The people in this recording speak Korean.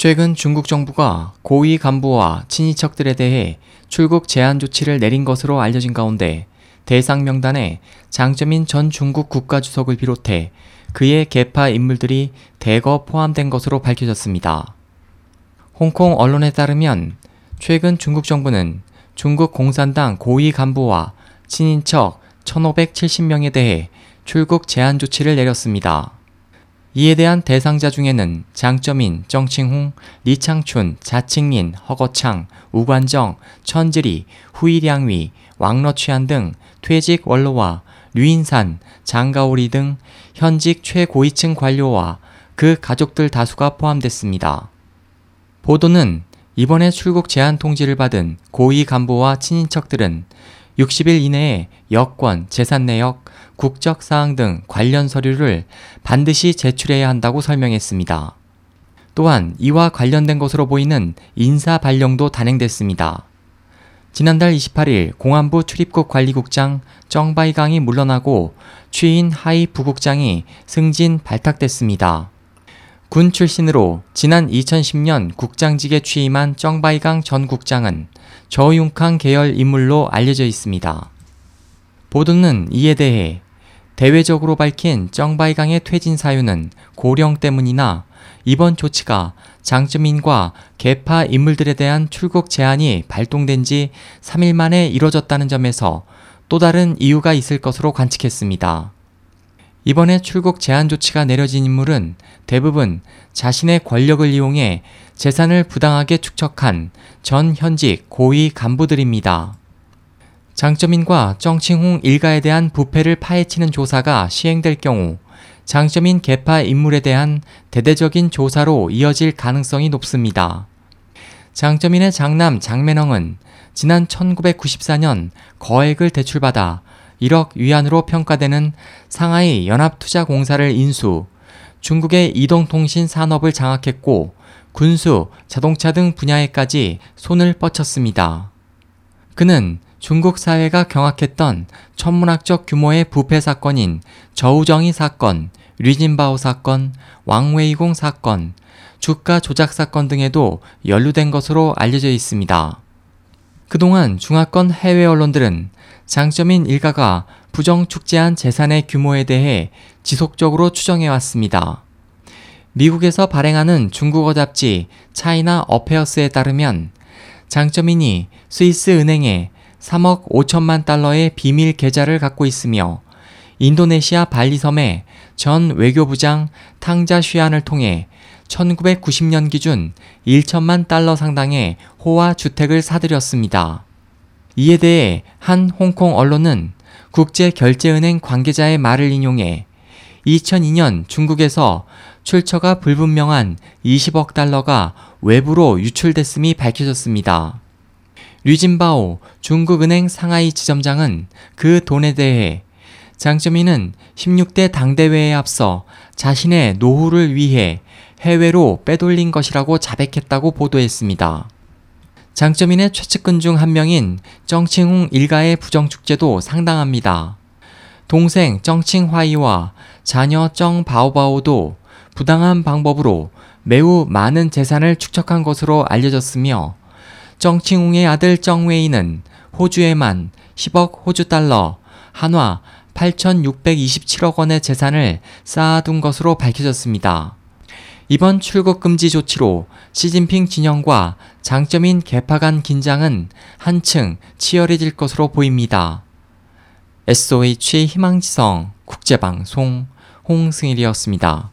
최근 중국 정부가 고위 간부와 친인척들에 대해 출국 제한 조치를 내린 것으로 알려진 가운데 대상 명단에 장점인 전 중국 국가주석을 비롯해 그의 계파 인물들이 대거 포함된 것으로 밝혀졌습니다. 홍콩 언론에 따르면 최근 중국 정부는 중국 공산당 고위 간부와 친인척 1,570명에 대해 출국 제한 조치를 내렸습니다. 이에 대한 대상자 중에는 장점인, 정칭홍, 리창춘, 자칭린, 허거창, 우관정, 천지리, 후이량위, 왕러취한 등 퇴직 원로와 류인산, 장가오리 등 현직 최고위층 관료와 그 가족들 다수가 포함됐습니다. 보도는 이번에 출국 제한 통지를 받은 고위 간부와 친인척들은 60일 이내에 여권, 재산 내역, 국적 사항 등 관련 서류를 반드시 제출해야 한다고 설명했습니다. 또한 이와 관련된 것으로 보이는 인사 발령도 단행됐습니다. 지난달 28일 공안부 출입국 관리국장 정바이강이 물러나고 취인 하이 부국장이 승진 발탁됐습니다. 군 출신으로 지난 2010년 국장직에 취임한 정바이강 전 국장은 저윤캉 계열 인물로 알려져 있습니다. 보도는 이에 대해 대외적으로 밝힌 정바이강의 퇴진 사유는 고령 때문이나 이번 조치가 장점인과 개파 인물들에 대한 출국 제한이 발동된 지 3일 만에 이뤄졌다는 점에서 또 다른 이유가 있을 것으로 관측했습니다. 이번에 출국 제한 조치가 내려진 인물은 대부분 자신의 권력을 이용해 재산을 부당하게 축적한 전 현직 고위 간부들입니다. 장점인과 정칭홍 일가에 대한 부패를 파헤치는 조사가 시행될 경우 장점인 개파 인물에 대한 대대적인 조사로 이어질 가능성이 높습니다. 장점인의 장남 장매능은 지난 1994년 거액을 대출받아 1억 위안으로 평가되는 상하이 연합투자공사를 인수, 중국의 이동통신 산업을 장악했고 군수, 자동차 등 분야에까지 손을 뻗쳤습니다. 그는 중국 사회가 경악했던 천문학적 규모의 부패 사건인 저우정이 사건, 류진바오 사건, 왕웨이공 사건, 주가 조작 사건 등에도 연루된 것으로 알려져 있습니다. 그동안 중화권 해외 언론들은 장점인 일가가 부정 축제한 재산의 규모에 대해 지속적으로 추정해왔습니다. 미국에서 발행하는 중국어 잡지 차이나 어페어스에 따르면 장점인이 스위스 은행에 3억 5천만 달러의 비밀 계좌를 갖고 있으며 인도네시아 발리섬에 전 외교부장 탕자 쉬안을 통해 1990년 기준 1천만 달러 상당의 호화 주택을 사들였습니다. 이에 대해 한 홍콩 언론은 국제결제은행 관계자의 말을 인용해 2002년 중국에서 출처가 불분명한 20억 달러가 외부로 유출됐음이 밝혀졌습니다. 류진바오 중국은행 상하이 지점장은 그 돈에 대해 장점인은 16대 당대회에 앞서 자신의 노후를 위해 해외로 빼돌린 것이라고 자백했다고 보도했습니다. 장점인의 최측근 중 한 명인 정칭웅 일가의 부정축제도 상당합니다. 동생 정칭화이와 자녀 정바오바오도 부당한 방법으로 매우 많은 재산을 축적한 것으로 알려졌으며 정칭웅의 아들 정웨이는 호주에만 10억 호주 달러, 한화 8,627억 원의 재산을 쌓아둔 것으로 밝혀졌습니다. 이번 출국 금지 조치로 시진핑 진영과 장점인 개파 간 긴장은 한층 치열해질 것으로 보입니다. SOH 희망지성 국제방송 홍승일이었습니다.